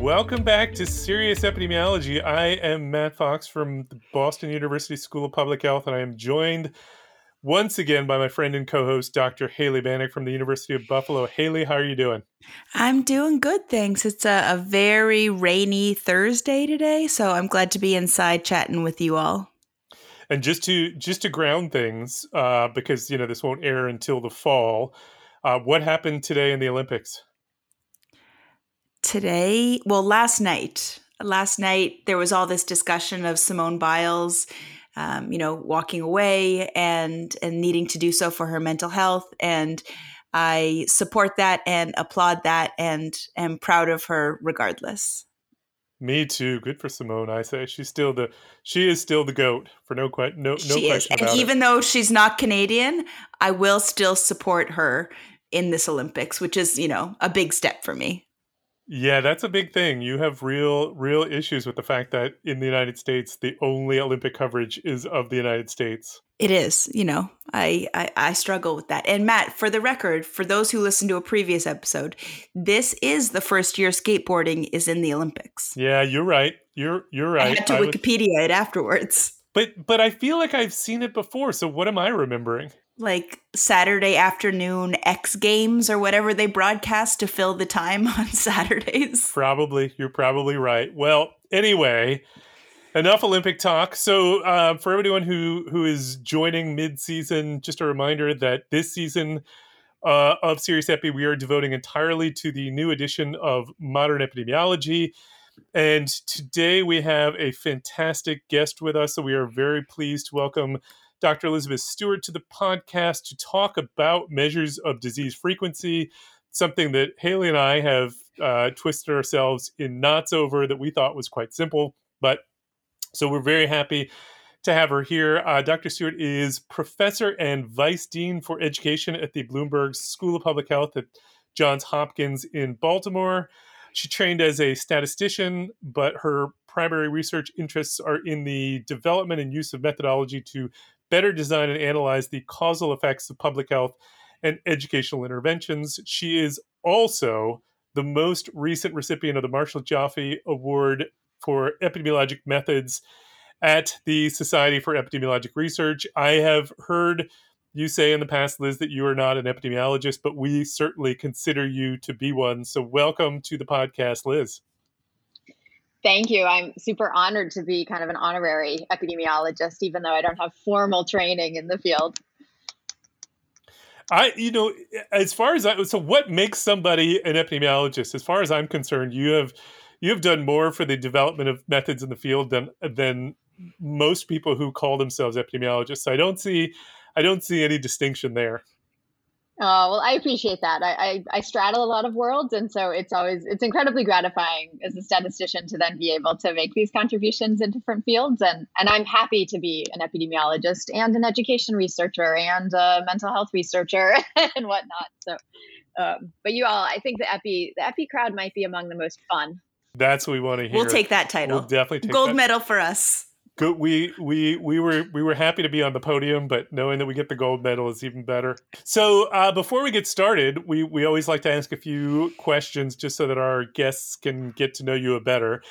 Welcome back to Serious Epidemiology. I am Matt Fox from the Boston University School of Public Health, and I am joined once again by my friend and co-host Dr. Haley Banack from the University of Buffalo. Haley, how are you doing? I'm doing good, thanks. It's a, a very rainy Thursday today, so I'm glad to be inside chatting with you all. And just to just to ground things, uh, because you know this won't air until the fall. Uh, what happened today in the Olympics? Today, well, last night. Last night there was all this discussion of Simone Biles um, you know, walking away and and needing to do so for her mental health. And I support that and applaud that and am proud of her regardless. Me too. Good for Simone. I say she's still the she is still the goat for no quite no no she question is. And even it. though she's not Canadian, I will still support her in this Olympics, which is you know a big step for me. Yeah, that's a big thing. You have real real issues with the fact that in the United States the only Olympic coverage is of the United States. It is, you know, I, I, I struggle with that. And Matt, for the record, for those who listened to a previous episode, this is the first year skateboarding is in the Olympics. Yeah, you're right. You're you're right. I had to I Wikipedia it afterwards. But but I feel like I've seen it before. So what am I remembering? Like Saturday afternoon X Games or whatever they broadcast to fill the time on Saturdays. Probably. You're probably right. Well, anyway, enough Olympic talk. So, uh, for everyone who who is joining mid-season, just a reminder that this season uh, of Serious Epi, we are devoting entirely to the new edition of Modern Epidemiology. And today we have a fantastic guest with us. So we are very pleased to welcome Dr. Elizabeth Stuart to the podcast to talk about measures of disease frequency, something that Haley and I have uh, twisted ourselves in knots over that we thought was quite simple. But so we're very happy to have her here. Uh, Dr. Stuart is professor and vice dean for education at the Bloomberg School of Public Health at Johns Hopkins in Baltimore. She trained as a statistician, but her primary research interests are in the development and use of methodology to better design and analyze the causal effects of public health and educational interventions. She is also the most recent recipient of the Marshall Joffe Award for Epidemiologic Methods at the Society for Epidemiologic Research. I have heard you say in the past, Liz, that you are not an epidemiologist, but we certainly consider you to be one. So, welcome to the podcast, Liz. Thank you. I'm super honored to be kind of an honorary epidemiologist, even though I don't have formal training in the field. I, you know, as far as I, so what makes somebody an epidemiologist? As far as I'm concerned, you have, you have done more for the development of methods in the field than, than most people who call themselves epidemiologists. So I don't see, I don't see any distinction there. Oh, well, I appreciate that. I, I, I, straddle a lot of worlds. And so it's always, it's incredibly gratifying as a statistician to then be able to make these contributions in different fields. And, and I'm happy to be an epidemiologist and an education researcher and a mental health researcher and whatnot. So, um, but you all, I think the epi, the epi crowd might be among the most fun. That's what we want to hear. We'll take that title. We'll definitely gold that. medal for us good we we we were we were happy to be on the podium but knowing that we get the gold medal is even better. So uh, before we get started we we always like to ask a few questions just so that our guests can get to know you a better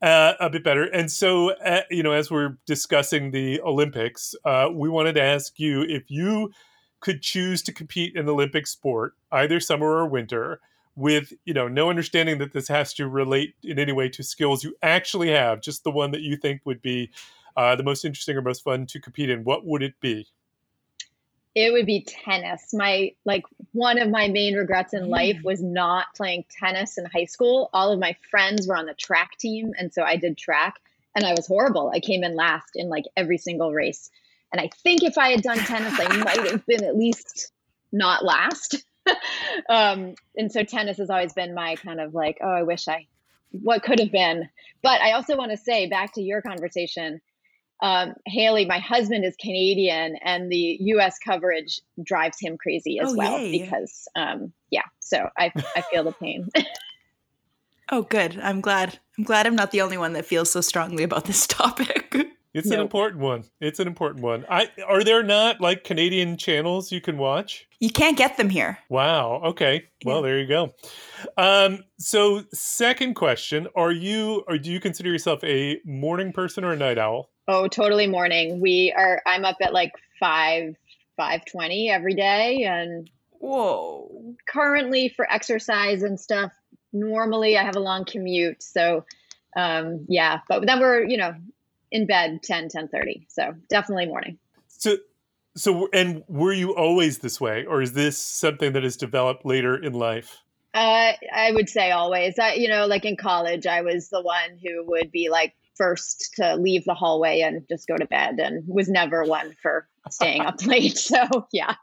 uh, a bit better. And so uh, you know as we're discussing the olympics uh, we wanted to ask you if you could choose to compete in olympic sport either summer or winter with you know no understanding that this has to relate in any way to skills you actually have just the one that you think would be uh, the most interesting or most fun to compete in what would it be? It would be tennis. My like one of my main regrets in life mm. was not playing tennis in high school. All of my friends were on the track team and so i did track and i was horrible. I came in last in like every single race. And i think if i had done tennis i might have been at least not last um, and so tennis has always been my kind of like, oh, I wish I, what could have been. But I also want to say back to your conversation, um, Haley, my husband is Canadian, and the U.S. coverage drives him crazy as oh, well yay. because, um, yeah. So I I feel the pain. oh, good. I'm glad. I'm glad I'm not the only one that feels so strongly about this topic. It's an important one. It's an important one. I are there not like Canadian channels you can watch? You can't get them here. Wow. Okay. Well, there you go. Um, so, second question: Are you or do you consider yourself a morning person or a night owl? Oh, totally morning. We are. I'm up at like five five twenty every day, and whoa. Currently, for exercise and stuff, normally I have a long commute, so um, yeah. But then we're you know in bed 10 10 30 so definitely morning. So so and were you always this way or is this something that has developed later in life? Uh, i would say always. I, you know like in college i was the one who would be like first to leave the hallway and just go to bed and was never one for staying up late. So yeah.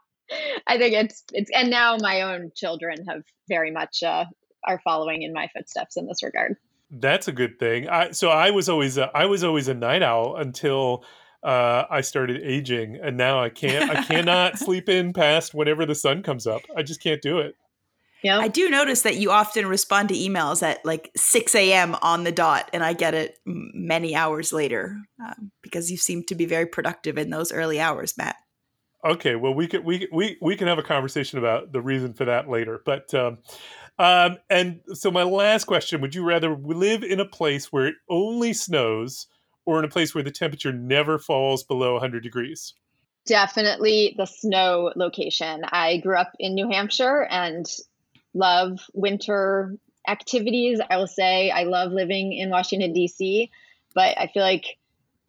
I think it's it's and now my own children have very much uh, are following in my footsteps in this regard that's a good thing. I so I was always a, I was always a night owl until uh, I started aging, and now I can't. I cannot sleep in past whenever the sun comes up. I just can't do it. Yeah, I do notice that you often respond to emails at like six a.m. on the dot, and I get it many hours later um, because you seem to be very productive in those early hours, Matt. Okay, well we can we we we can have a conversation about the reason for that later, but. Um, um, and so, my last question would you rather live in a place where it only snows or in a place where the temperature never falls below 100 degrees? Definitely the snow location. I grew up in New Hampshire and love winter activities. I will say I love living in Washington, D.C., but I feel like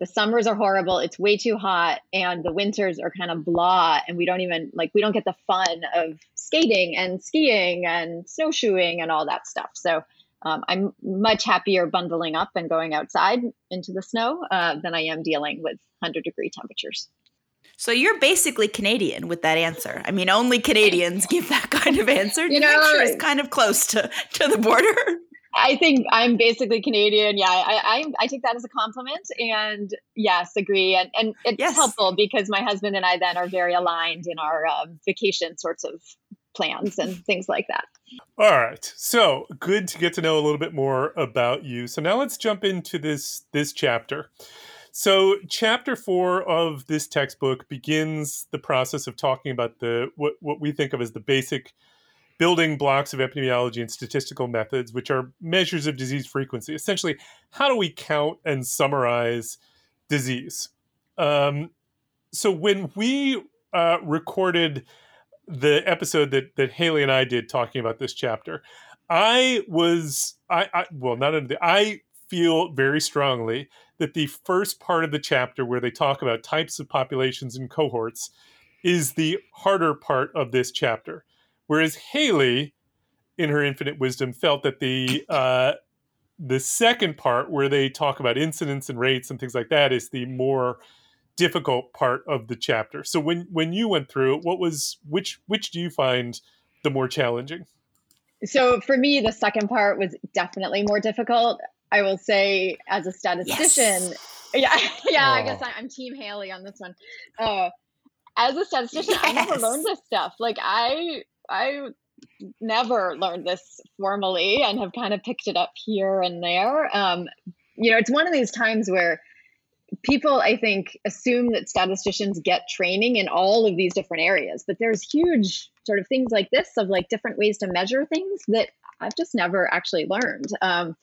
the summers are horrible it's way too hot and the winters are kind of blah and we don't even like we don't get the fun of skating and skiing and snowshoeing and all that stuff so um, i'm much happier bundling up and going outside into the snow uh, than i am dealing with 100 degree temperatures so you're basically Canadian with that answer. I mean, only Canadians give that kind of answer. You know, sure it's kind of close to, to the border. I think I'm basically Canadian. Yeah, I, I, I take that as a compliment, and yes, agree. And and it's yes. helpful because my husband and I then are very aligned in our um, vacation sorts of plans and things like that. All right, so good to get to know a little bit more about you. So now let's jump into this this chapter. So chapter four of this textbook begins the process of talking about the what what we think of as the basic building blocks of epidemiology and statistical methods, which are measures of disease frequency. Essentially, how do we count and summarize disease? Um, so when we uh, recorded the episode that that Haley and I did talking about this chapter, I was I, I well not only I feel very strongly that the first part of the chapter where they talk about types of populations and cohorts is the harder part of this chapter Whereas Haley, in her infinite wisdom, felt that the uh, the second part, where they talk about incidence and rates and things like that, is the more difficult part of the chapter. So when when you went through it, what was which which do you find the more challenging? So for me, the second part was definitely more difficult. I will say, as a statistician, yes. yeah, yeah, oh. I guess I, am Team Haley on this one. Uh, as a statistician, yes. I never learned this stuff. Like I I never learned this formally and have kind of picked it up here and there. Um, you know, it's one of these times where people, I think, assume that statisticians get training in all of these different areas, but there's huge sort of things like this of like different ways to measure things that I've just never actually learned. Um,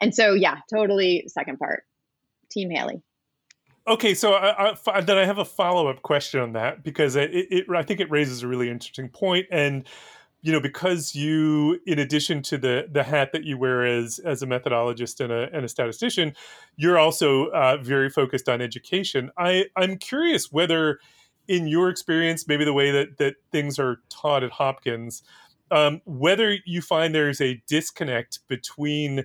and so, yeah, totally second part. Team Haley. Okay, so I, I, then I have a follow up question on that because it, it, I think it raises a really interesting point, and you know because you, in addition to the the hat that you wear as as a methodologist and a and a statistician, you're also uh, very focused on education. I I'm curious whether, in your experience, maybe the way that that things are taught at Hopkins, um, whether you find there's a disconnect between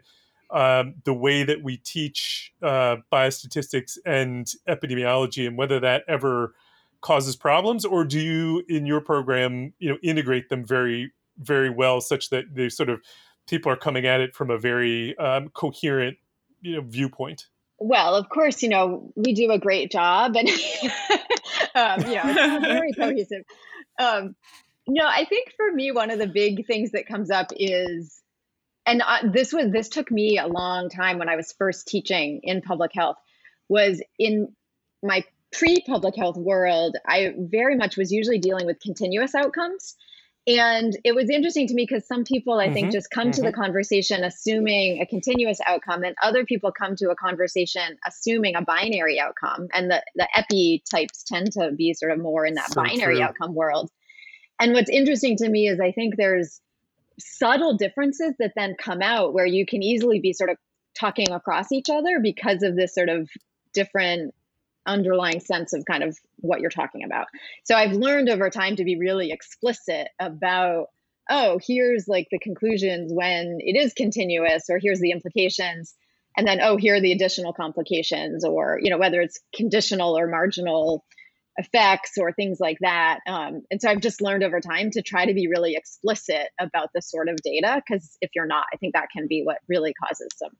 um, the way that we teach uh, biostatistics and epidemiology and whether that ever causes problems or do you in your program you know integrate them very very well such that they sort of people are coming at it from a very um, coherent you know viewpoint? Well of course you know we do a great job and um, you know very cohesive. Um, no i think for me one of the big things that comes up is and uh, this was this took me a long time when I was first teaching in public health was in my pre public health world, I very much was usually dealing with continuous outcomes. And it was interesting to me because some people, I think, mm-hmm. just come mm-hmm. to the mm-hmm. conversation assuming a continuous outcome, and other people come to a conversation assuming a binary outcome. And the, the epi types tend to be sort of more in that so binary true. outcome world. And what's interesting to me is I think there's subtle differences that then come out where you can easily be sort of talking across each other because of this sort of different underlying sense of kind of what you're talking about. So I've learned over time to be really explicit about oh, here's like the conclusions when it is continuous or here's the implications and then oh, here are the additional complications or you know whether it's conditional or marginal effects or things like that. Um, and so I've just learned over time to try to be really explicit about this sort of data because if you're not, I think that can be what really causes some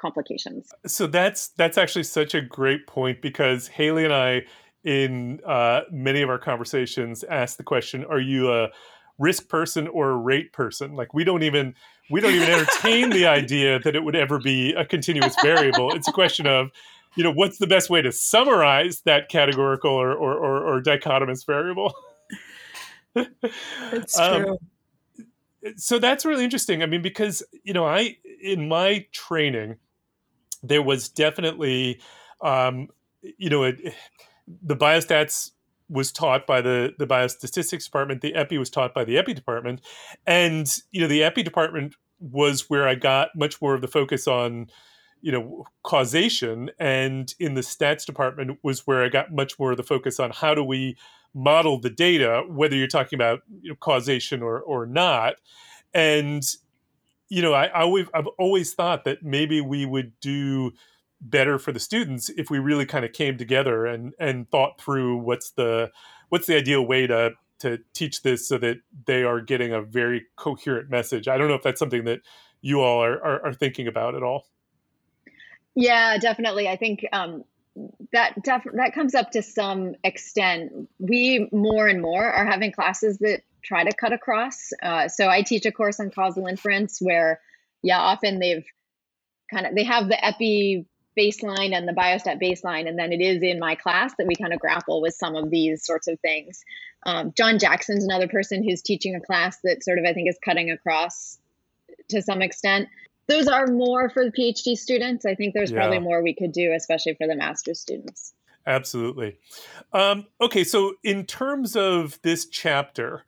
complications. So that's that's actually such a great point because Haley and I, in uh, many of our conversations, ask the question: Are you a risk person or a rate person? Like we don't even we don't even entertain the idea that it would ever be a continuous variable. It's a question of you know what's the best way to summarize that categorical or or, or, or dichotomous variable. That's um, true. Um, so that's really interesting. I mean, because you know, I in my training, there was definitely, um, you know, it, the biostats was taught by the the biostatistics department. The epi was taught by the epi department, and you know, the epi department was where I got much more of the focus on you know causation and in the stats department was where i got much more of the focus on how do we model the data whether you're talking about you know, causation or or not and you know, I, I always, I've always thought that maybe we would do better for the students if we really kind of came together and and thought through what's the what's the ideal way to to teach this so that they are getting a very coherent message. I don't know if that's something that you all are are, are thinking about at all. Yeah, definitely. I think um, that def- that comes up to some extent. We more and more are having classes that try to cut across. Uh, so I teach a course on causal inference where, yeah, often they've kind of they have the epi baseline and the biostat baseline, and then it is in my class that we kind of grapple with some of these sorts of things. Um, John Jackson's another person who's teaching a class that sort of I think is cutting across to some extent. Those are more for the PhD students. I think there's yeah. probably more we could do, especially for the master's students. Absolutely. Um, okay, so in terms of this chapter,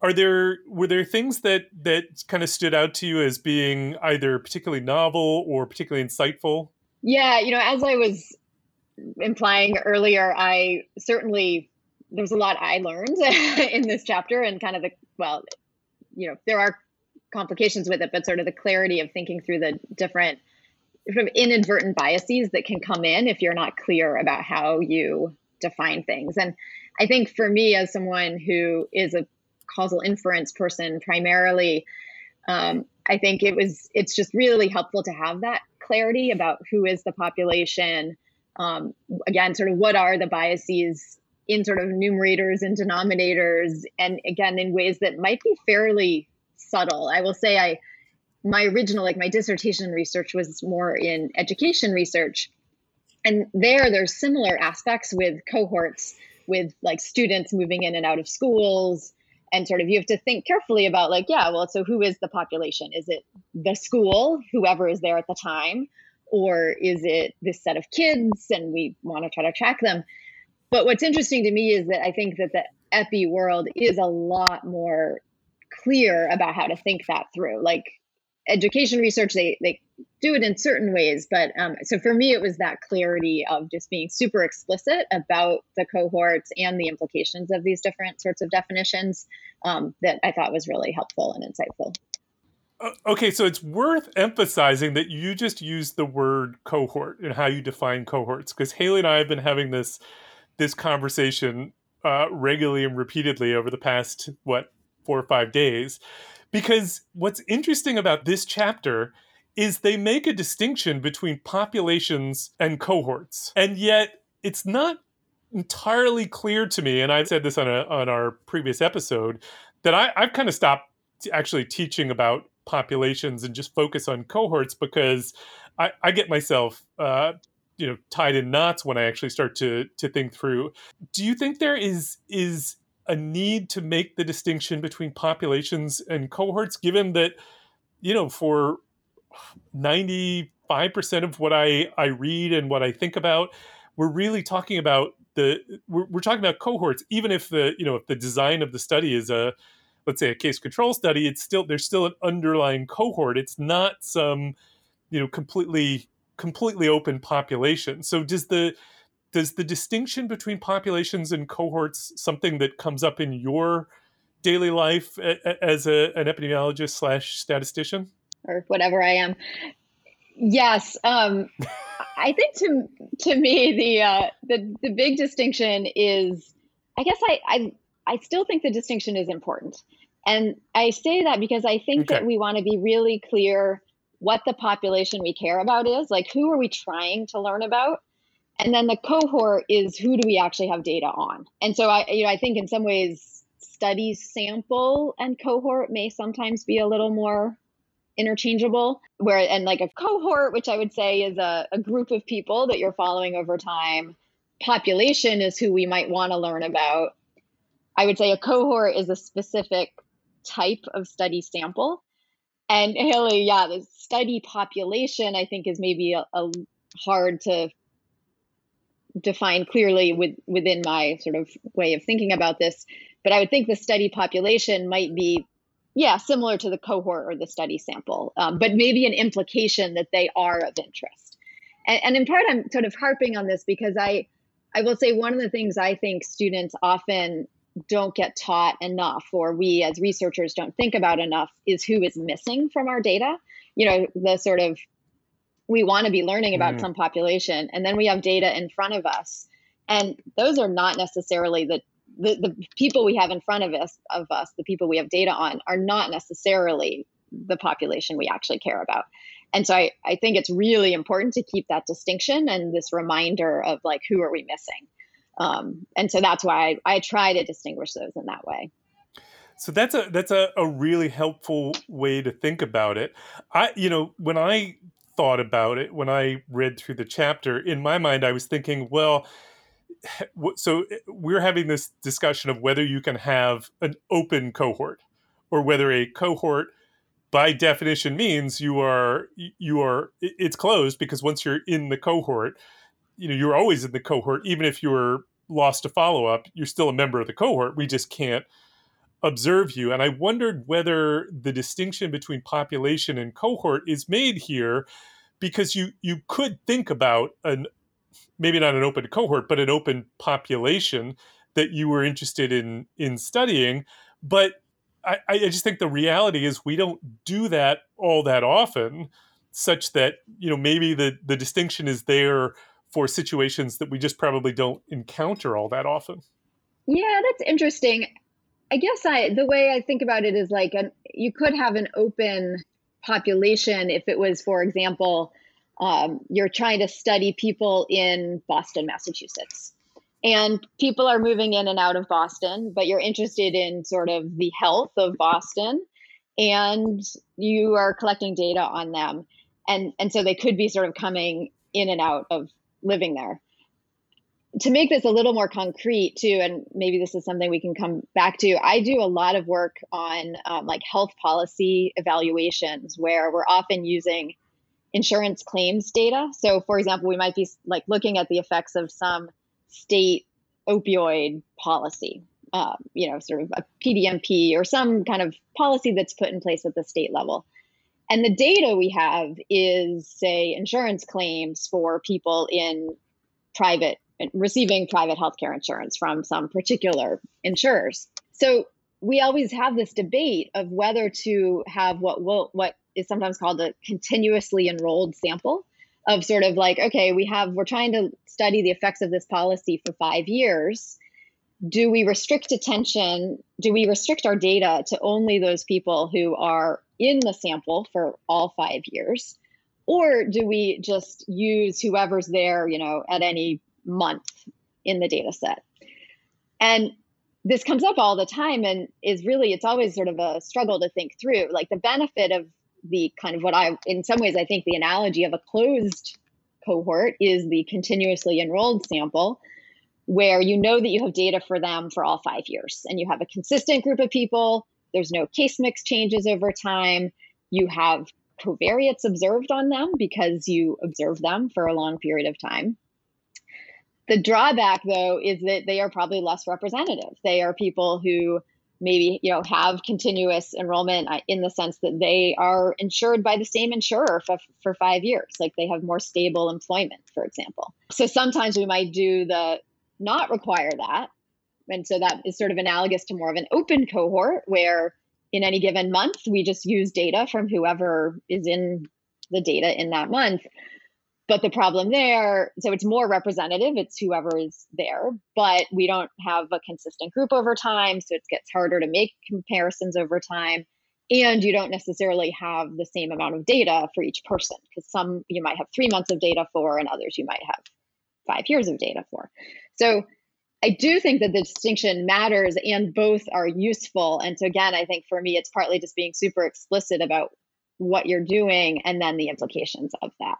are there were there things that that kind of stood out to you as being either particularly novel or particularly insightful yeah you know as i was implying earlier i certainly there's a lot i learned in this chapter and kind of the well you know there are complications with it but sort of the clarity of thinking through the different sort of inadvertent biases that can come in if you're not clear about how you define things and i think for me as someone who is a causal inference person primarily, um, I think it was it's just really helpful to have that clarity about who is the population. Um, again, sort of what are the biases in sort of numerators and denominators, and again in ways that might be fairly subtle. I will say I my original like my dissertation research was more in education research. And there there's similar aspects with cohorts with like students moving in and out of schools. And sort of you have to think carefully about like yeah well so who is the population? Is it the school whoever is there at the time? Or is it this set of kids and we want to try to track them? But what's interesting to me is that i think that the epi world is a lot more clear about how to think that through. Like education research they they do it in certain ways but um, so for me it was that clarity of just being super explicit about the cohorts and the implications of these different sorts of definitions um, that i thought was really helpful and insightful. Uh, okay so it's worth emphasizing that you just used the word cohort and how you define cohorts because haley and i have been having this this conversation uh, regularly and repeatedly over the past what four or five days because what's interesting about this chapter is they make a distinction between populations and cohorts. And yet it's not entirely clear to me, and I've said this on, a, on our previous episode, that I, I've kind of stopped actually teaching about populations and just focus on cohorts because I, I get myself uh, you know tied in knots when I actually start to to think through. Do you think there is is a need to make the distinction between populations and cohorts, given that you know for ninety five percent of what I I read and what I think about, we're really talking about the we're, we're talking about cohorts. Even if the you know if the design of the study is a let's say a case control study, it's still there's still an underlying cohort. It's not some you know completely completely open population. So does the does the distinction between populations and cohorts something that comes up in your daily life as a, an epidemiologist slash statistician or whatever I am? Yes, um, I think to to me the uh, the the big distinction is, I guess I I I still think the distinction is important, and I say that because I think okay. that we want to be really clear what the population we care about is, like who are we trying to learn about, and then the cohort is who do we actually have data on. And so I you know I think in some ways study sample and cohort may sometimes be a little more interchangeable where and like a cohort which i would say is a, a group of people that you're following over time population is who we might want to learn about i would say a cohort is a specific type of study sample and Haley, yeah, the study population, I think, is maybe a, a hard to define clearly with, within my sort of way of thinking about this. But I would think the study population might be, yeah, similar to the cohort or the study sample, um, but maybe an implication that they are of interest. And, and in part, I'm sort of harping on this because I, I will say one of the things I think students often don't get taught enough or we as researchers don't think about enough is who is missing from our data you know the sort of we want to be learning about mm. some population and then we have data in front of us and those are not necessarily the the, the people we have in front of us of us the people we have data on are not necessarily the population we actually care about and so I, I think it's really important to keep that distinction and this reminder of like who are we missing um, and so that's why I, I try to distinguish those in that way. So that's a that's a, a really helpful way to think about it. I you know when I thought about it when I read through the chapter in my mind I was thinking well so eh, we're having this discussion of whether you can have an open cohort or whether a cohort by definition means you are you are it's closed because once you're in the cohort you know you're always in the cohort even if you're lost to follow up you're still a member of the cohort we just can't observe you and i wondered whether the distinction between population and cohort is made here because you you could think about an maybe not an open cohort but an open population that you were interested in in studying but I, I just think the reality is we don't do that all that often such that you know maybe the the distinction is there for situations that we just probably don't encounter all that often. Yeah, that's interesting. I guess I the way I think about it is like an, you could have an open population if it was, for example, um, you're trying to study people in Boston, Massachusetts, and people are moving in and out of Boston, but you're interested in sort of the health of Boston, and you are collecting data on them, and and so they could be sort of coming in and out of living there. To make this a little more concrete, too, and maybe this is something we can come back to, I do a lot of work on um, like health policy evaluations where we're often using insurance claims data. So, for example, we might be like looking at the effects of some state opioid policy, uh, you know, sort of a PDMP or some kind of policy that's put in place at the state level. And the data we have is, say, insurance claims for people in private, receiving private healthcare insurance from some particular insurers. So we always have this debate of whether to have what will, what is sometimes called a continuously enrolled sample of sort of like, okay, we have, we're trying to study the effects of this policy for five years do we restrict attention? Do we restrict our data to only those people who are in the sample for all five years? Or do we just use whoever's there, you know, at any month in the data set? And this comes up all the time and is really, it's always sort of a struggle to think through. Like the benefit of the kind of what I, in some ways, I think the analogy of a closed cohort is the continuously enrolled sample, where you know that you have data for them for all five years and you have a consistent group of people. There's no case mix changes over time. You have covariates observed on them because you observe them for a long period of time. The drawback, though, is that they are probably less representative. They are people who maybe you know have continuous enrollment uh, in the sense that they are insured by the same insurer for, for five years. Like they have more stable employment for example. So sometimes we might do the not require that. And so that is sort of analogous to more of an open cohort where in any given month we just use data from whoever is in the data in that month but the problem there, so it's more representative, it's whoever is there, but we don't have a consistent group over time. So it gets harder to make comparisons over time. And you don't necessarily have the same amount of data for each person because some you might have three months of data for, and others you might have five years of data for. So I do think that the distinction matters and both are useful. And so, again, I think for me, it's partly just being super explicit about what you're doing and then the implications of that.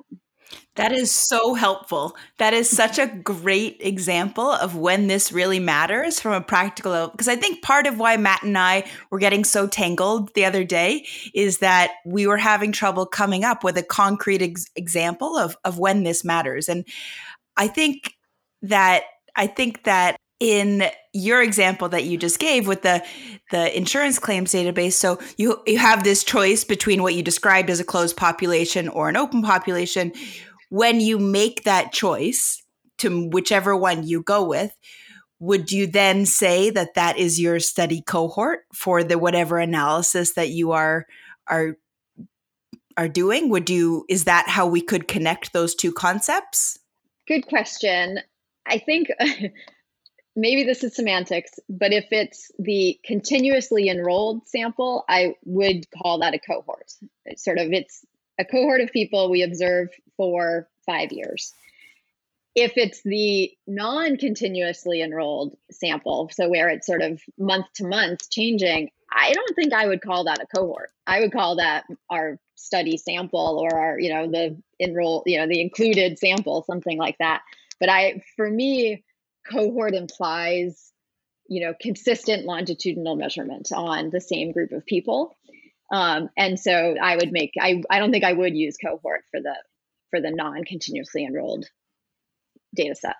That is so helpful. That is such a great example of when this really matters from a practical level. Because I think part of why Matt and I were getting so tangled the other day is that we were having trouble coming up with a concrete ex- example of, of when this matters. And I think that I think that in your example that you just gave with the the insurance claims database. So you you have this choice between what you described as a closed population or an open population. When you make that choice to whichever one you go with would you then say that that is your study cohort for the whatever analysis that you are are are doing? Would you is that how we could connect those two concepts? Good question. I think maybe this is semantics, but if it's the continuously enrolled sample, I would call that a cohort. It's sort of it's a cohort of people we observe for five years. If it's the non continuously enrolled sample, so where it's sort of month to month changing, I don't think I would call that a cohort. I would call that our study sample or our, you know, the enroll, you know, the included sample, something like that. But I, for me, cohort implies you know consistent longitudinal measurement on the same group of people. Um, and so i would make I, I don't think i would use cohort for the for the non-continuously enrolled data set.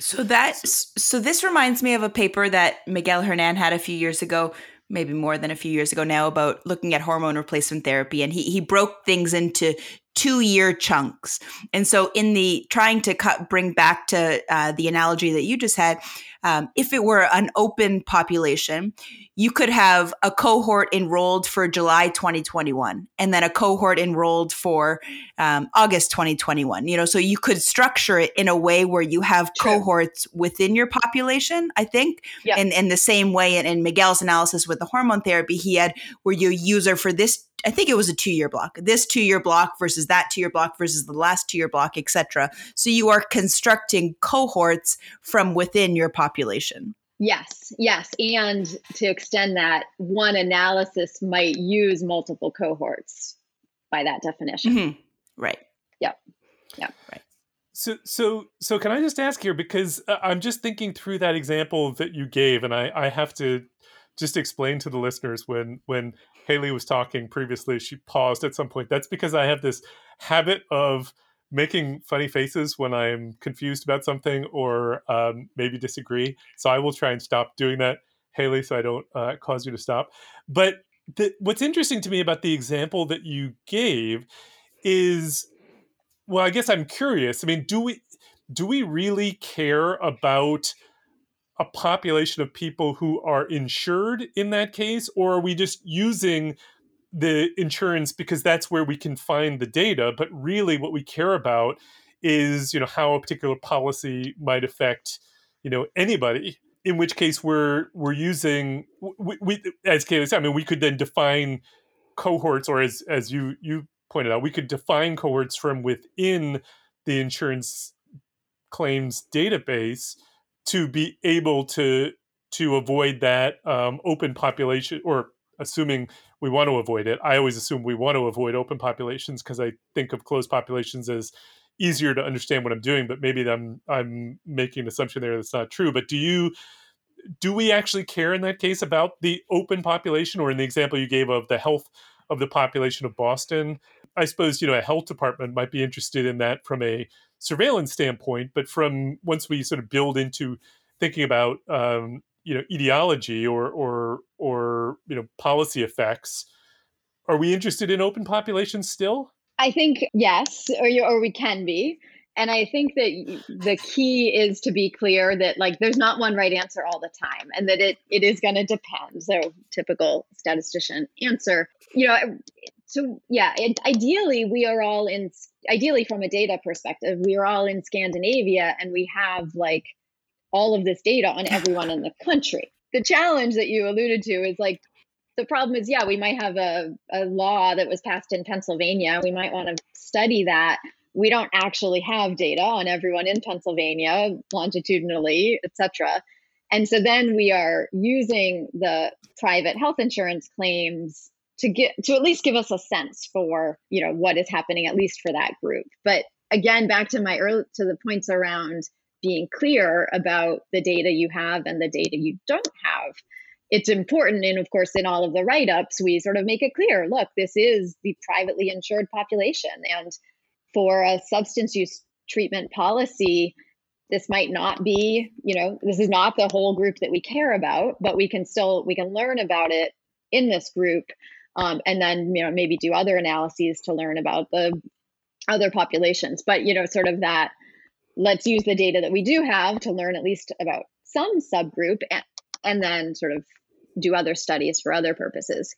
So that so this reminds me of a paper that miguel hernan had a few years ago maybe more than a few years ago now about looking at hormone replacement therapy. And he he broke things into two year chunks. And so, in the trying to cut, bring back to uh, the analogy that you just had, um, if it were an open population, you could have a cohort enrolled for July 2021 and then a cohort enrolled for um, August 2021. You know, so you could structure it in a way where you have True. cohorts within your population, I think. And in the same way, in, in Miguel's analysis with the hormone therapy, he had where you user for this I think it was a two year block, this two year block versus that two year block versus the last two year block, etc. So you are constructing cohorts from within your population. Yes, yes. And to extend that, one analysis might use multiple cohorts by that definition. Mm-hmm. Right. Yep. Yep. Right. So, so, so, can I just ask here because uh, I'm just thinking through that example that you gave, and I, I have to just explain to the listeners when when Haley was talking previously, she paused at some point. That's because I have this habit of making funny faces when I'm confused about something or um, maybe disagree. So I will try and stop doing that, Haley, so I don't uh, cause you to stop. But the, what's interesting to me about the example that you gave is, well, I guess I'm curious. I mean, do we do we really care about a population of people who are insured in that case, or are we just using the insurance because that's where we can find the data? But really, what we care about is you know how a particular policy might affect you know anybody. In which case, we're we're using we, we as Haley said. I mean, we could then define cohorts, or as as you you pointed out, we could define cohorts from within the insurance claims database to be able to to avoid that um, open population or assuming we want to avoid it i always assume we want to avoid open populations because i think of closed populations as easier to understand what I'm doing, but maybe I'm I'm making an assumption there that's not true. But do you do we actually care in that case about the open population, or in the example you gave of the health of the population of Boston? I suppose you know a health department might be interested in that from a surveillance standpoint, but from once we sort of build into thinking about um, you know etiology or or or you know policy effects, are we interested in open populations still? I think yes, or you, or we can be. And I think that the key is to be clear that like there's not one right answer all the time, and that it it is going to depend. So typical statistician answer, you know. So yeah, ideally we are all in. Ideally, from a data perspective, we are all in Scandinavia, and we have like all of this data on everyone in the country. The challenge that you alluded to is like the problem is, yeah, we might have a, a law that was passed in Pennsylvania. We might want to study that. We don't actually have data on everyone in Pennsylvania longitudinally, etc. And so then we are using the private health insurance claims to get to at least give us a sense for you know what is happening at least for that group. But again, back to my early to the points around being clear about the data you have and the data you don't have it's important. And of course in all of the write-ups we sort of make it clear look this is the privately insured population. And for a substance use treatment policy this might not be you know this is not the whole group that we care about but we can still we can learn about it in this group um, and then you know maybe do other analyses to learn about the other populations but you know sort of that let's use the data that we do have to learn at least about some subgroup and, and then sort of do other studies for other purposes.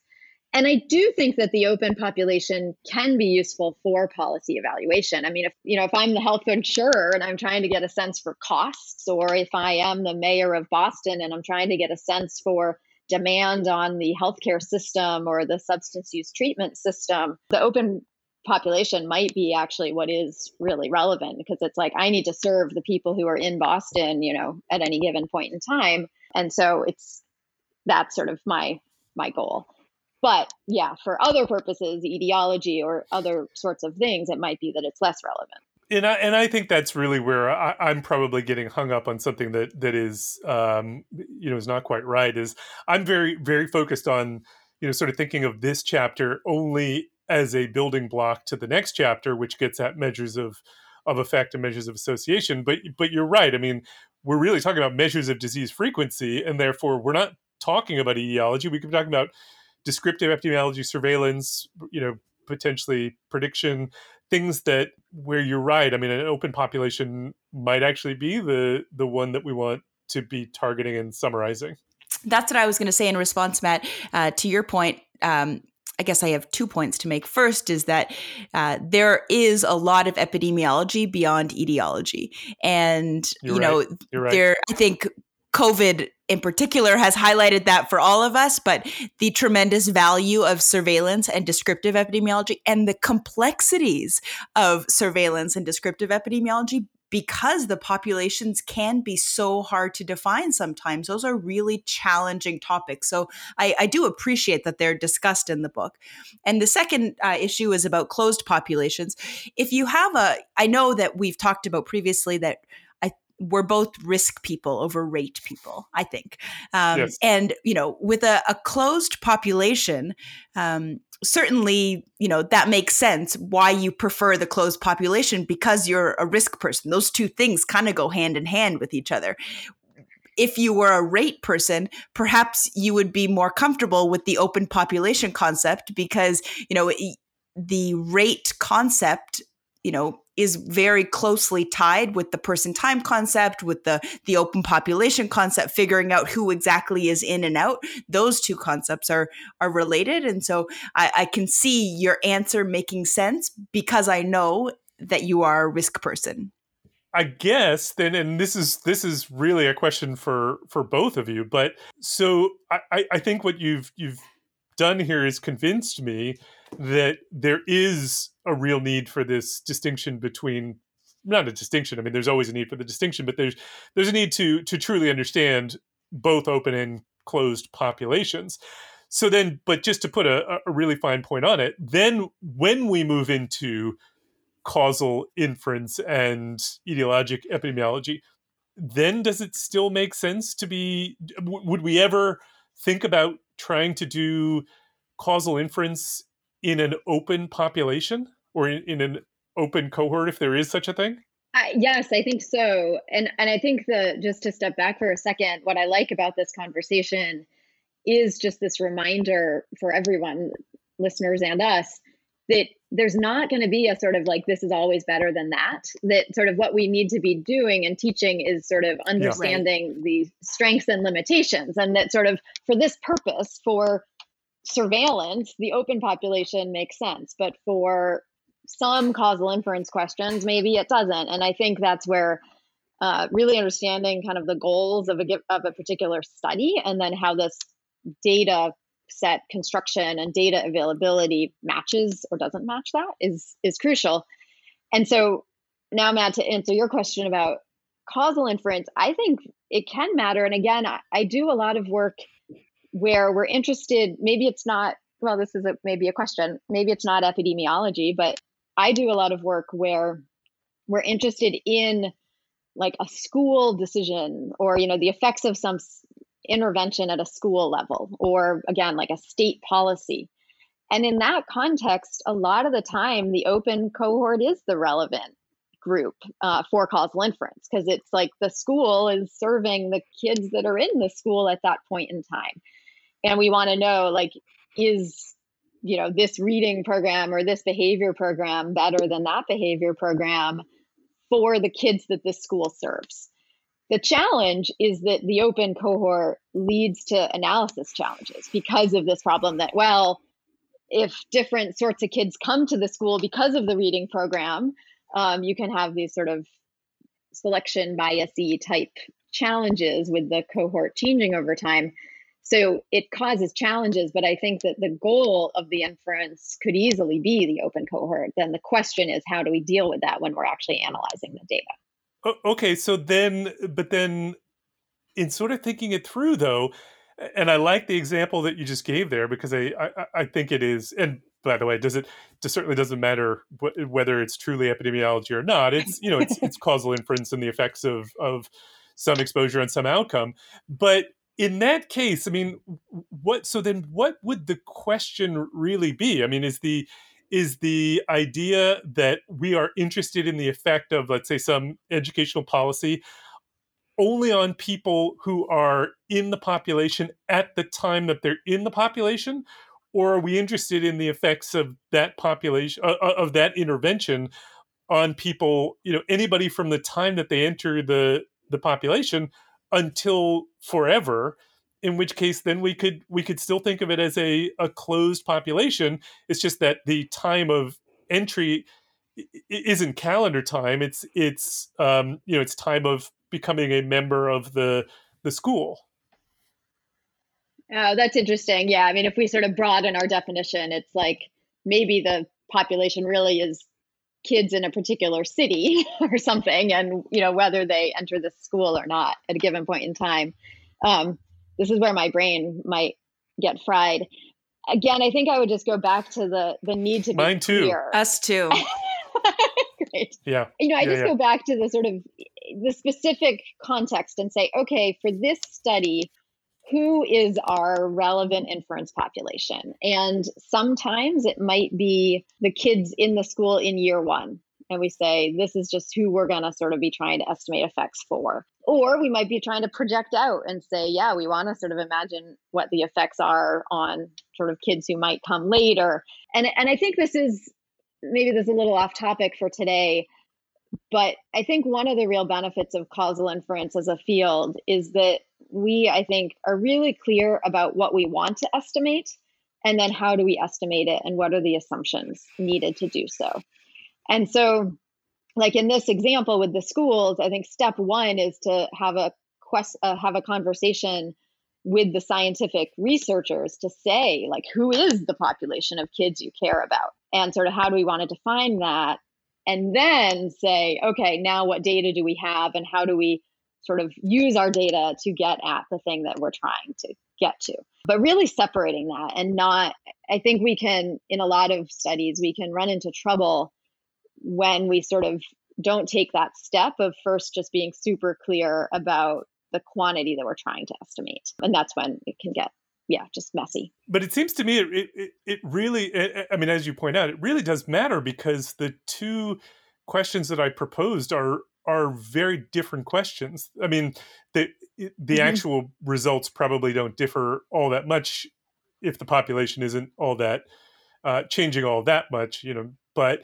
And I do think that the open population can be useful for policy evaluation. I mean, if you know, if I'm the health insurer and I'm trying to get a sense for costs, or if I am the mayor of Boston and I'm trying to get a sense for demand on the healthcare system or the substance use treatment system, the open population might be actually what is really relevant because it's like I need to serve the people who are in Boston, you know, at any given point in time. And so it's that's sort of my my goal but yeah for other purposes etiology or other sorts of things it might be that it's less relevant and I, and I think that's really where I, am probably getting hung up on something that that is um, you know is not quite right. Is I'm very very focused on you know sort of thinking of this chapter only as a building block to the next chapter, which gets at measures of of effect and measures of association. But but you're right. I mean, we're really talking about measures of disease frequency, and therefore we're not talking about etiology. We could be talking about descriptive epidemiology, surveillance, you know, potentially prediction, things that where you're right. I mean, an open population might actually be the the one that we want to be targeting and summarizing. That's what I was going to say in response, Matt, uh, to your point. Um, I guess I have two points to make. First is that uh, there is a lot of epidemiology beyond etiology, and You're you know, right. there. I think COVID in particular has highlighted that for all of us, but the tremendous value of surveillance and descriptive epidemiology and the complexities of surveillance and descriptive epidemiology because the populations can be so hard to define sometimes. Those are really challenging topics. So I, I do appreciate that they're discussed in the book. And the second uh, issue is about closed populations. If you have a, I know that we've talked about previously that we're both risk people over rate people, I think. Um, yes. And, you know, with a, a closed population, um, certainly, you know, that makes sense why you prefer the closed population because you're a risk person. Those two things kind of go hand in hand with each other. If you were a rate person, perhaps you would be more comfortable with the open population concept because, you know, the rate concept you know is very closely tied with the person time concept with the the open population concept figuring out who exactly is in and out those two concepts are are related and so I, I can see your answer making sense because i know that you are a risk person I guess then, and this is this is really a question for for both of you. But so I, I think what you've you've done here is convinced me that there is a real need for this distinction between not a distinction i mean there's always a need for the distinction but there's there's a need to to truly understand both open and closed populations so then but just to put a, a really fine point on it then when we move into causal inference and etiologic epidemiology, then does it still make sense to be? Would we ever think about trying to do causal inference in an open population or in, in an open cohort if there is such a thing? Uh, yes, I think so. And and I think the just to step back for a second, what I like about this conversation is just this reminder for everyone, listeners and us, that there's not going to be a sort of like this is always better than that. That sort of what we need to be doing and teaching is sort of understanding yeah, right. the strengths and limitations, and that sort of for this purpose for surveillance, the open population makes sense, but for some causal inference questions, maybe it doesn't. And I think that's where uh, really understanding kind of the goals of a of a particular study, and then how this data set construction and data availability matches or doesn't match that is is crucial. And so now, Matt, to answer your question about causal inference, I think it can matter. And again, I, I do a lot of work where we're interested. Maybe it's not. Well, this is a, maybe a question. Maybe it's not epidemiology, but I do a lot of work where we're interested in like a school decision or you know the effects of some intervention at a school level or again like a state policy and in that context a lot of the time the open cohort is the relevant group uh, for causal inference because it's like the school is serving the kids that are in the school at that point in time and we want to know like is you know this reading program or this behavior program better than that behavior program for the kids that this school serves? The challenge is that the open cohort leads to analysis challenges because of this problem that well if different sorts of kids come to the school because of the reading program um, you can have these sort of selection biasy type challenges with the cohort changing over time so it causes challenges, but I think that the goal of the inference could easily be the open cohort. Then the question is, how do we deal with that when we're actually analyzing the data? Okay, so then, but then in sort of thinking it through though, and I like the example that you just gave there because I, I, I think it is, and by the way, does it, it certainly doesn't matter wh- whether it's truly epidemiology or not. It's, you know, it's, it's causal inference and the effects of, of some exposure and some outcome. But in that case, I mean, what? So then, what would the question really be? I mean, is the is the idea that we are interested in the effect of, let's say, some educational policy only on people who are in the population at the time that they're in the population, or are we interested in the effects of that population uh, uh of that intervention on people? You know, anybody from the time that they enter the the population until forever in which case then we could we could still think of it as a, a closed population. It's just that the time of entry isn't calendar time. It's it's um, you know it's time of becoming a member of the the school. Oh that's interesting. Yeah i mean if we sort of broaden our definition it's like maybe the population really is kids in a particular city or something and you know whether they enter the school or not at a given point in time. Um, this is where my brain might get fried. Again i think i would just go back to the the need to mine too. clear. us too. Great. Yeah. You know i yeah, just yeah. go back to the sort of the specific context and say okay for this study who is our relevant inference population? And sometimes it might be the kids in the school in year one. And we say, this is just who we're going to sort of be trying to estimate effects for. Or we might be trying to project out and say, yeah, we want to sort of imagine what the effects are on sort of kids who might come later. And, and I think this is maybe this is a little off topic for today, but I think one of the real benefits of causal inference as a field is that we, I think, are really clear about what we want to estimate and then how do we estimate it and what are the assumptions needed to do so. And so, like in this example with the schools, I think step one is to have a quest, uh, have a conversation with the scientific researchers to say like who is the population of kids you care about and sort of how do we want to define that and then say okay now what data do we have and how do we sort of use our data to get at the thing that we're trying to get to. But really separating that and not, I think we can, in a lot of studies, we can run into trouble when we sort of don't take that step of first just being super clear about the quantity that we're trying to estimate. And that's when it can get yeah, just messy. But it seems to me it it, it really it, I mean as you point out it really does matter because the two questions that I proposed are are very different questions. I mean the the mm-hmm. actual results probably don't differ all that much if the population isn't all that uh, changing all that much, you know, but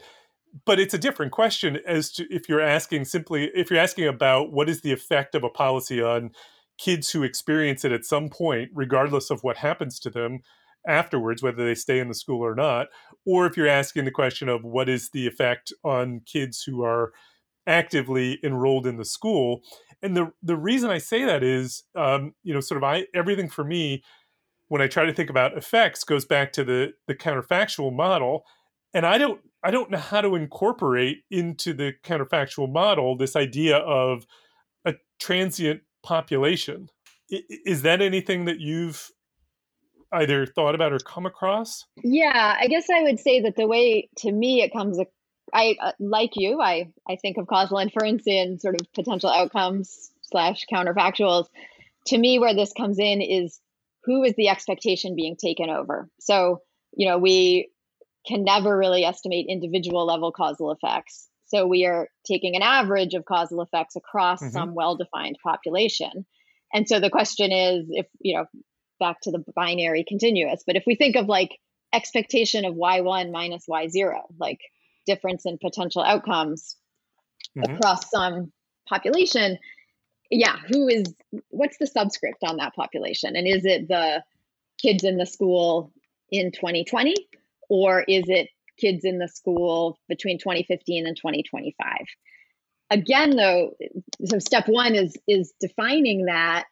but it's a different question as to if you're asking simply if you're asking about what is the effect of a policy on kids who experience it at some point regardless of what happens to them afterwards whether they stay in the school or not or if you're asking the question of what is the effect on kids who are actively enrolled in the school and the the reason i say that is um, you know sort of i everything for me when i try to think about effects goes back to the the counterfactual model and i don't I don't know how to incorporate into the counterfactual model this idea of a transient population. Is that anything that you've either thought about or come across? Yeah, I guess I would say that the way to me it comes I uh, like you, I I think of causal inference in sort of potential outcomes slash counterfactuals. To me, where this comes in is who is the expectation being taken over. So, you know, we can never really estimate individual level causal effects. So we are taking an average of causal effects across mm-hmm. some well defined population. And so the question is if, you know, back to the binary continuous, but if we think of like expectation of y1 minus y0, like difference in potential outcomes mm-hmm. across some population, yeah, who is, what's the subscript on that population? And is it the kids in the school in 2020 or is it kids in the school between 2015 and 2025 again though so step one is is defining that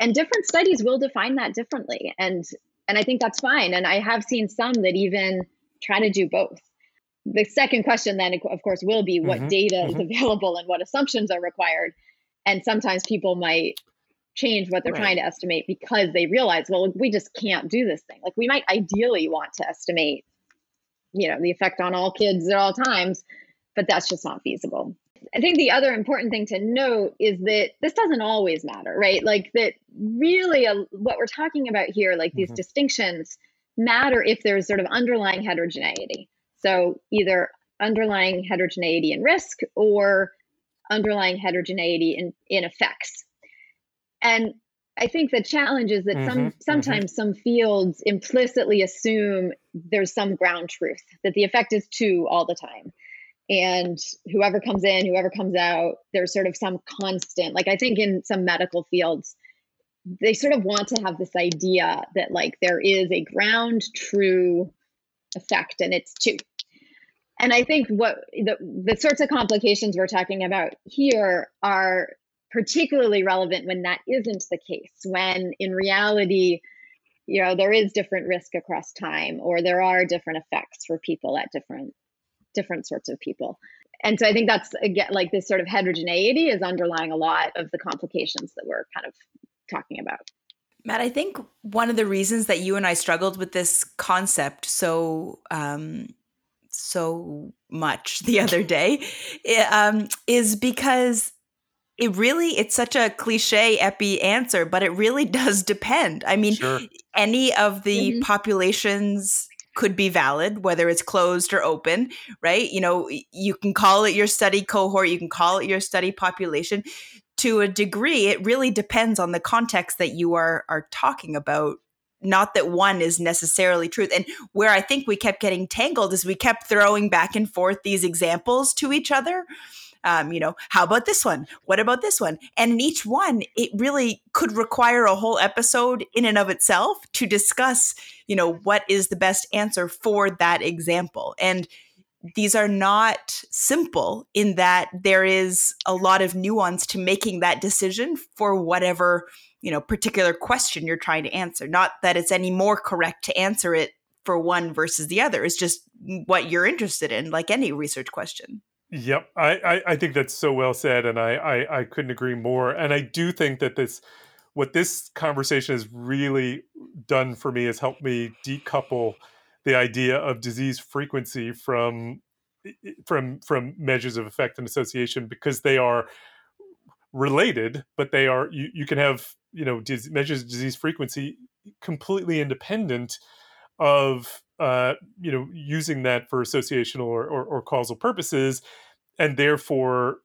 and different studies will define that differently. And and i think that's fine. And i have seen some that even try to do both the second question then of course will be what mm-hmm. data mm-hmm. is available and what assumptions are required and sometimes people might change what they're right. trying to estimate because they realize well we just can't do this thing like we might ideally want to estimate you know the effect on all kids at all times but that's just not feasible i think the other important thing to note is that this doesn't always matter right like that really a, what we're talking about here like these mm-hmm. distinctions matter if there's sort of underlying heterogeneity so either underlying heterogeneity in risk or underlying heterogeneity in, in effects and I think the challenge is that mm-hmm, some mm-hmm. sometimes mm-hmm. some fields implicitly assume there's some ground truth that the effect is two all the time. And whoever comes in, whoever comes out, there's sort of some constant. Like I think in some medical fields, they sort of want to have this idea that like there is a ground true effect and it's two. And I think what the, the sorts of complications we're talking about here are particularly relevant when that isn't the case, when in reality, you know, there is different risk across time or there are different effects for people at different different sorts of people. And so I think that's again like this sort of heterogeneity is underlying a lot of the complications that we're kind of talking about. Matt, I think one of the reasons that you and I struggled with this concept so um, so much the other day um, is because it really it's such a cliche epi answer but it really does depend i mean sure. any of the mm-hmm. populations could be valid whether it's closed or open right you know you can call it your study cohort you can call it your study population to a degree it really depends on the context that you are are talking about not that one is necessarily truth and where i think we kept getting tangled is we kept throwing back and forth these examples to each other um, you know, how about this one? What about this one? And in each one, it really could require a whole episode in and of itself to discuss, you know, what is the best answer for that example. And these are not simple in that there is a lot of nuance to making that decision for whatever you know particular question you're trying to answer. Not that it's any more correct to answer it for one versus the other. It's just what you're interested in like any research question. Yep, I, I, I think that's so well said, and I, I I couldn't agree more. And I do think that this what this conversation has really done for me is helped me decouple the idea of disease frequency from from from measures of effect and association because they are related, but they are you, you can have you know dis- measures disease frequency completely independent of uh, you know using that for associational or, or, or causal purposes, and therefore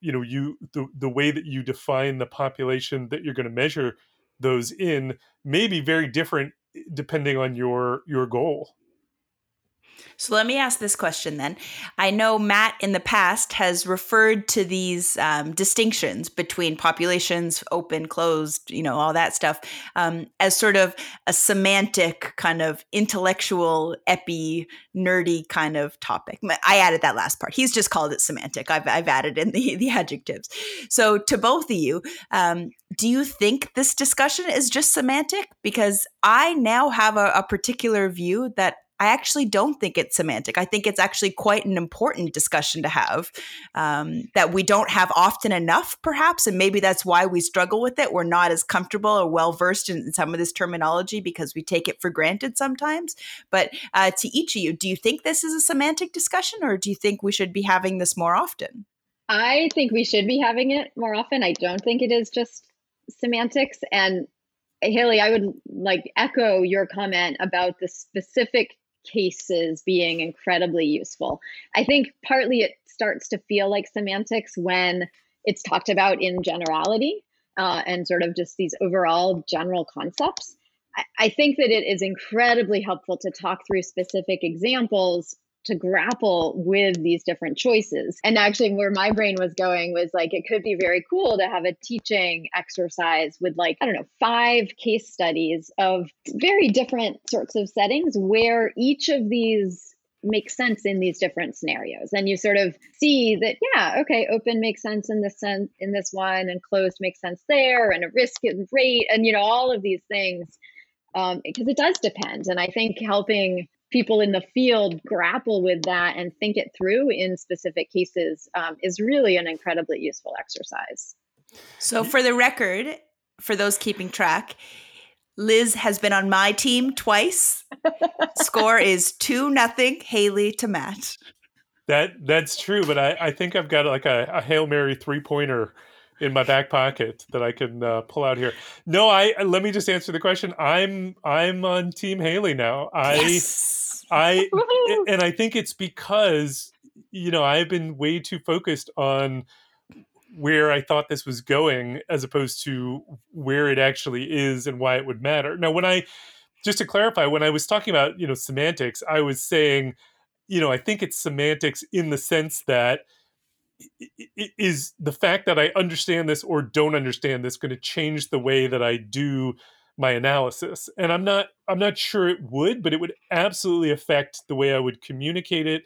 you know you the, the way that you define the population that you're going to measure those in may be very different eh, depending on your your goal so let me ask this question then. I know Matt in the past has referred to these um, distinctions between populations, open, closed, you know, all that stuff, um, as sort of a semantic kind of intellectual, epi, nerdy kind of topic. I added that last part. He's just called it semantic. I've, I've added in the, the adjectives. So to both of you, um, do you think this discussion is just semantic? Because I now have a, a particular view that I actually don't think it's semantic. I think it's actually quite an important discussion to have um, that we don't have often enough, perhaps. And maybe that's why we struggle with it. We're not as comfortable or well versed in, some of this terminology because we take it for granted sometimes. But uh, to each of you, do you think this is a semantic discussion or do you think we should be having this more often? I think we should be having it more often. I don't think it is just semantics. And Haley, I would like echo your comment about the specific cases being incredibly useful. I think partly it starts to feel like semantics when it's talked about in generality uh, and sort of just these overall general concepts. I, I think that it is incredibly helpful to talk through specific examples to grapple with these different choices. And actually, where my brain was going was like, it could be very cool to have a teaching exercise with, like, I don't know, five case studies of very different sorts of settings where each of these makes sense in these different scenarios and you sort of see that yeah okay open makes sense in this sense in this one and closed makes sense there and a risk and rate and you know all of these things um, because it does depend and i think helping people in the field grapple with that and think it through in specific cases um, is really an incredibly useful exercise. So, for the record, for those keeping track, Liz has been on my team twice. Score is two nothing. Haley to Matt. That that's true, but I, I think I've got like a, a hail mary three pointer in my back pocket that I can uh, pull out here. No, I let me just answer the question. I'm I'm on Team Haley now. I yes. I and I think it's because you know I've been way too focused on where I thought this was going as opposed to where it actually is and why it would matter. Now, when I just to clarify, when I was talking about you know semantics, I was saying you know I think it's semantics in the sense that is the fact that I understand this or don't understand this going to change the way that I do my analysis and i'm not i'm not sure it would but it would absolutely affect the way i would communicate it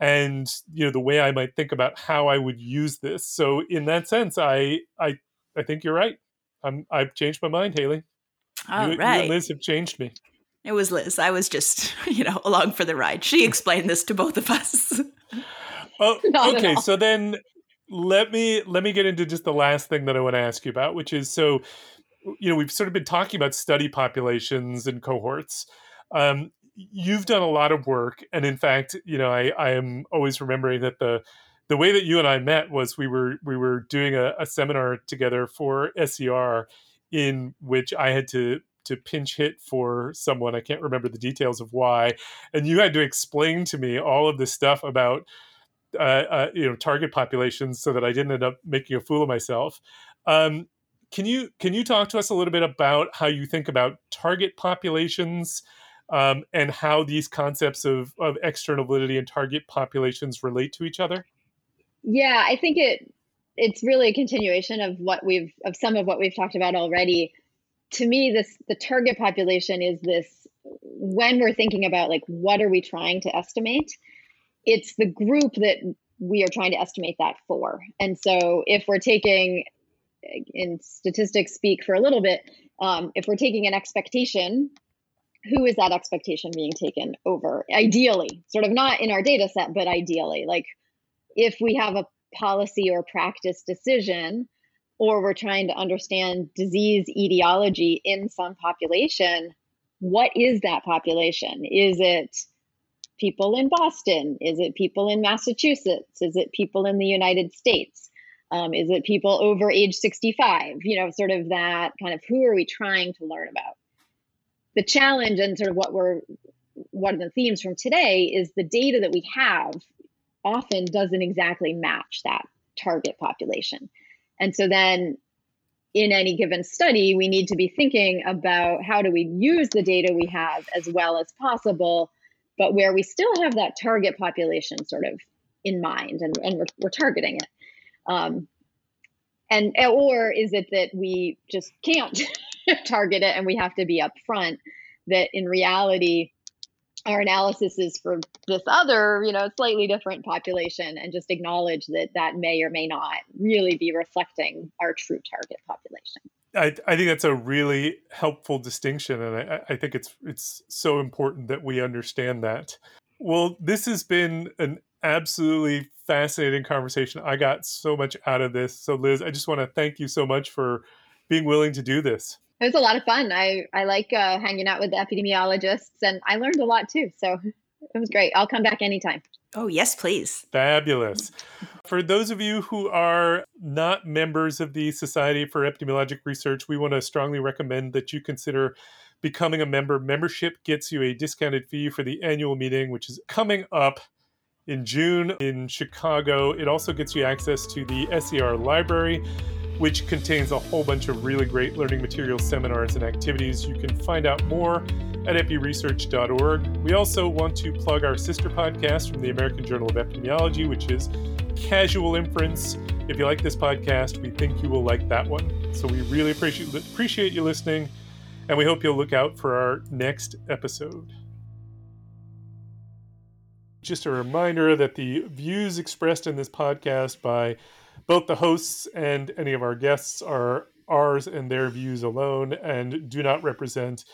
and you know the way i might think about how i would use this. So in that sense i i i think you're right. I'm i've changed my mind haley. All you, right. you and liz have changed me. It was liz. I was just you know along for the ride. She explained this to both of us. Oh okay. so then let me let me get into just the last thing that i want to ask you about which is so you know we've sort of been talking about study populations and cohorts. Um, you've done a lot of work and in fact you know i, I am always remembering that the the way that you and i met was we were we were doing a, a seminar together for SER in which i had to to pinch hit for someone. I can't remember the details of why. And you had to explain to me all of this stuff about uh, uh, you know target populations so that i didn't end up making a fool of myself. Um, can you can you talk to us a little bit about how you think about target populations um, and how these concepts of, of external validity and target populations relate to each other? Yeah, I think it it's really a continuation of what we've of some of what we've talked about already. To me, this the target population is this when we're thinking about like what are we trying to estimate, it's the group that we are trying to estimate that for. And so if we're taking in statistics speak for a little bit, um, if we're taking an expectation, who is that expectation being taken over? Ideally, sort of not in our data set, but ideally, like if we have a policy or practice decision, or we're trying to understand disease etiology in some population, what is that population? Is it people in Boston? Is it people in Massachusetts? Is it people in the United States? Um, is it people over age 65? You know, sort of that kind of who are we trying to learn about? The challenge and sort of what we're, one of the themes from today is the data that we have often doesn't exactly match that target population. And so then in any given study, we need to be thinking about how do we use the data we have as well as possible, but where we still have that target population sort of in mind and, and we're, we're targeting it. Um, and or is it that we just can't target it and we have to be upfront that in reality our analysis is for this other, you know, slightly different population and just acknowledge that that may or may not really be reflecting our true target population. I, I think that's a really helpful distinction, and I, I think it's it's so important that we understand that. Well, this has been an absolutely fascinating conversation. I got so much out of this. So, Liz, I just want to thank you so much for being willing to do this. It was a lot of fun. I, I like uh, hanging out with the epidemiologists, and I learned a lot too. So, it was great. I'll come back anytime. Oh, yes, please. Fabulous. For those of you who are not members of the Society for Epidemiologic Research, we want to strongly recommend that you consider becoming a member. Membership gets you a discounted fee for the annual meeting, which is coming up in June in Chicago. It also gets you access to the SER library, which contains a whole bunch of really great learning materials, seminars, and activities. You can find out more at epiresearch.org. We also want to plug our sister podcast from the American Journal of Epidemiology, which is Casual Inference. If you like this podcast, we think you will like that one. So we really appreciate appreciate you listening, and we hope you'll look out for our next episode. Just a reminder that the views expressed in this podcast by both the hosts and any of our guests are ours and their views alone and do not represent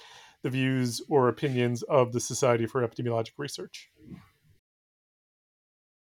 the views or opinions of the Society for Epidemiologic Research.